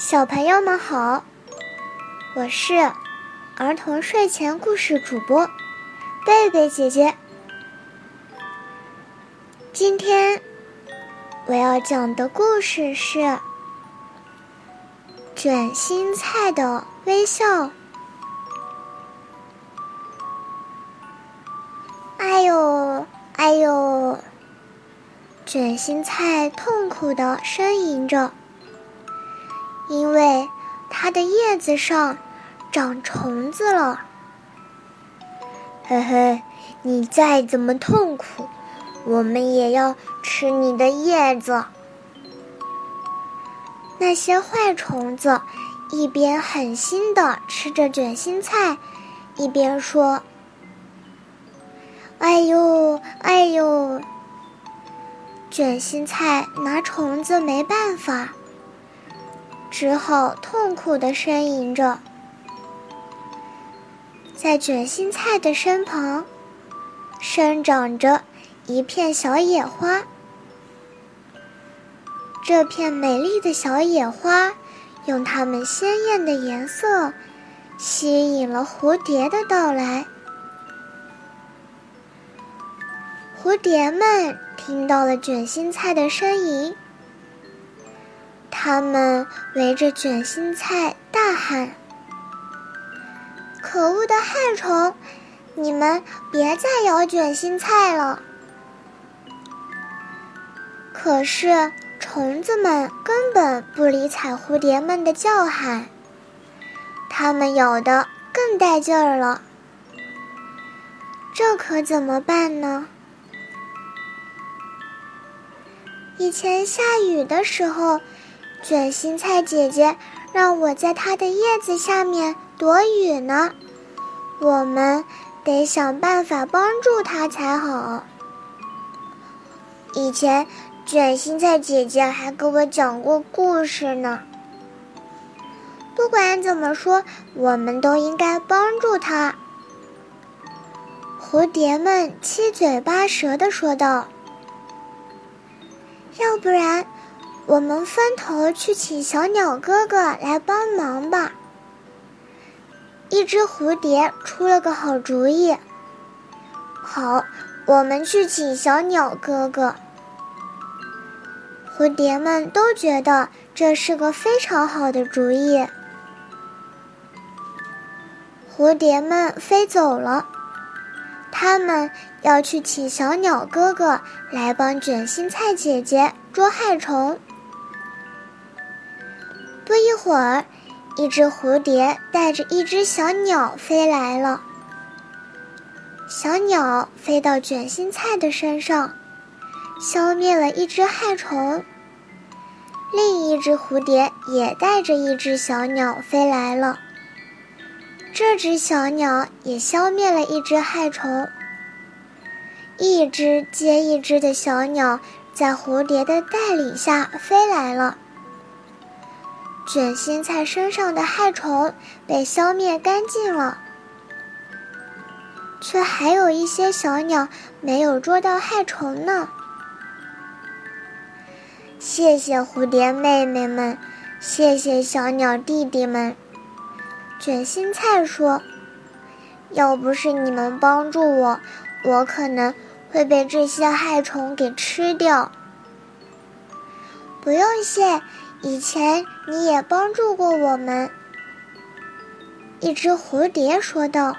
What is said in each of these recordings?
小朋友们好，我是儿童睡前故事主播贝贝姐姐。今天我要讲的故事是《卷心菜的微笑》。哎呦，哎呦！卷心菜痛苦的呻吟着。因为它的叶子上长虫子了，嘿嘿，你再怎么痛苦，我们也要吃你的叶子。那些坏虫子一边狠心的吃着卷心菜，一边说：“哎呦，哎呦！”卷心菜拿虫子没办法。只好痛苦地呻吟着，在卷心菜的身旁，生长着一片小野花。这片美丽的小野花，用它们鲜艳的颜色，吸引了蝴蝶的到来。蝴蝶们听到了卷心菜的呻吟。他们围着卷心菜大喊：“可恶的害虫，你们别再咬卷心菜了！”可是虫子们根本不理睬蝴蝶们的叫喊，它们咬得更带劲儿了。这可怎么办呢？以前下雨的时候。卷心菜姐姐让我在它的叶子下面躲雨呢，我们得想办法帮助它才好。以前卷心菜姐姐还给我讲过故事呢。不管怎么说，我们都应该帮助它。蝴蝶们七嘴八舌地说道：“要不然……”我们分头去请小鸟哥哥来帮忙吧。一只蝴蝶出了个好主意。好，我们去请小鸟哥哥。蝴蝶们都觉得这是个非常好的主意。蝴蝶们飞走了，他们要去请小鸟哥哥来帮卷心菜姐姐捉害虫。不一会儿，一只蝴蝶带着一只小鸟飞来了。小鸟飞到卷心菜的身上，消灭了一只害虫。另一只蝴蝶也带着一只小鸟飞来了，这只小鸟也消灭了一只害虫。一只接一只的小鸟在蝴蝶的带领下飞来了。卷心菜身上的害虫被消灭干净了，却还有一些小鸟没有捉到害虫呢。谢谢蝴蝶妹妹们，谢谢小鸟弟弟们。卷心菜说：“要不是你们帮助我，我可能会被这些害虫给吃掉。”不用谢。以前你也帮助过我们，一只蝴蝶说道：“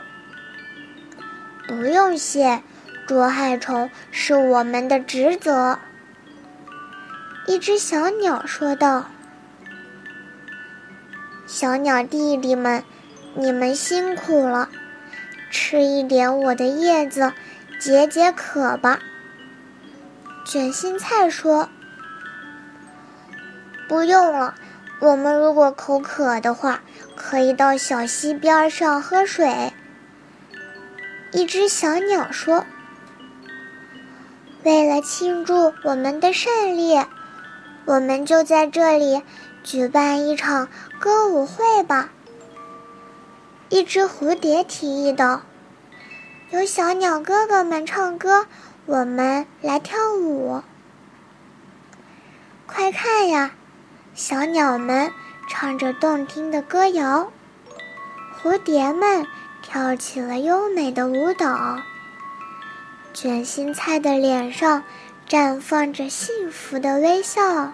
不用谢，捉害虫是我们的职责。”一只小鸟说道：“小鸟弟弟们，你们辛苦了，吃一点我的叶子，解解渴吧。”卷心菜说。不用了，我们如果口渴的话，可以到小溪边上喝水。一只小鸟说：“为了庆祝我们的胜利，我们就在这里举办一场歌舞会吧。”一只蝴蝶提议道：“有小鸟哥哥们唱歌，我们来跳舞。快看呀！”小鸟们唱着动听的歌谣，蝴蝶们跳起了优美的舞蹈。卷心菜的脸上绽放着幸福的微笑。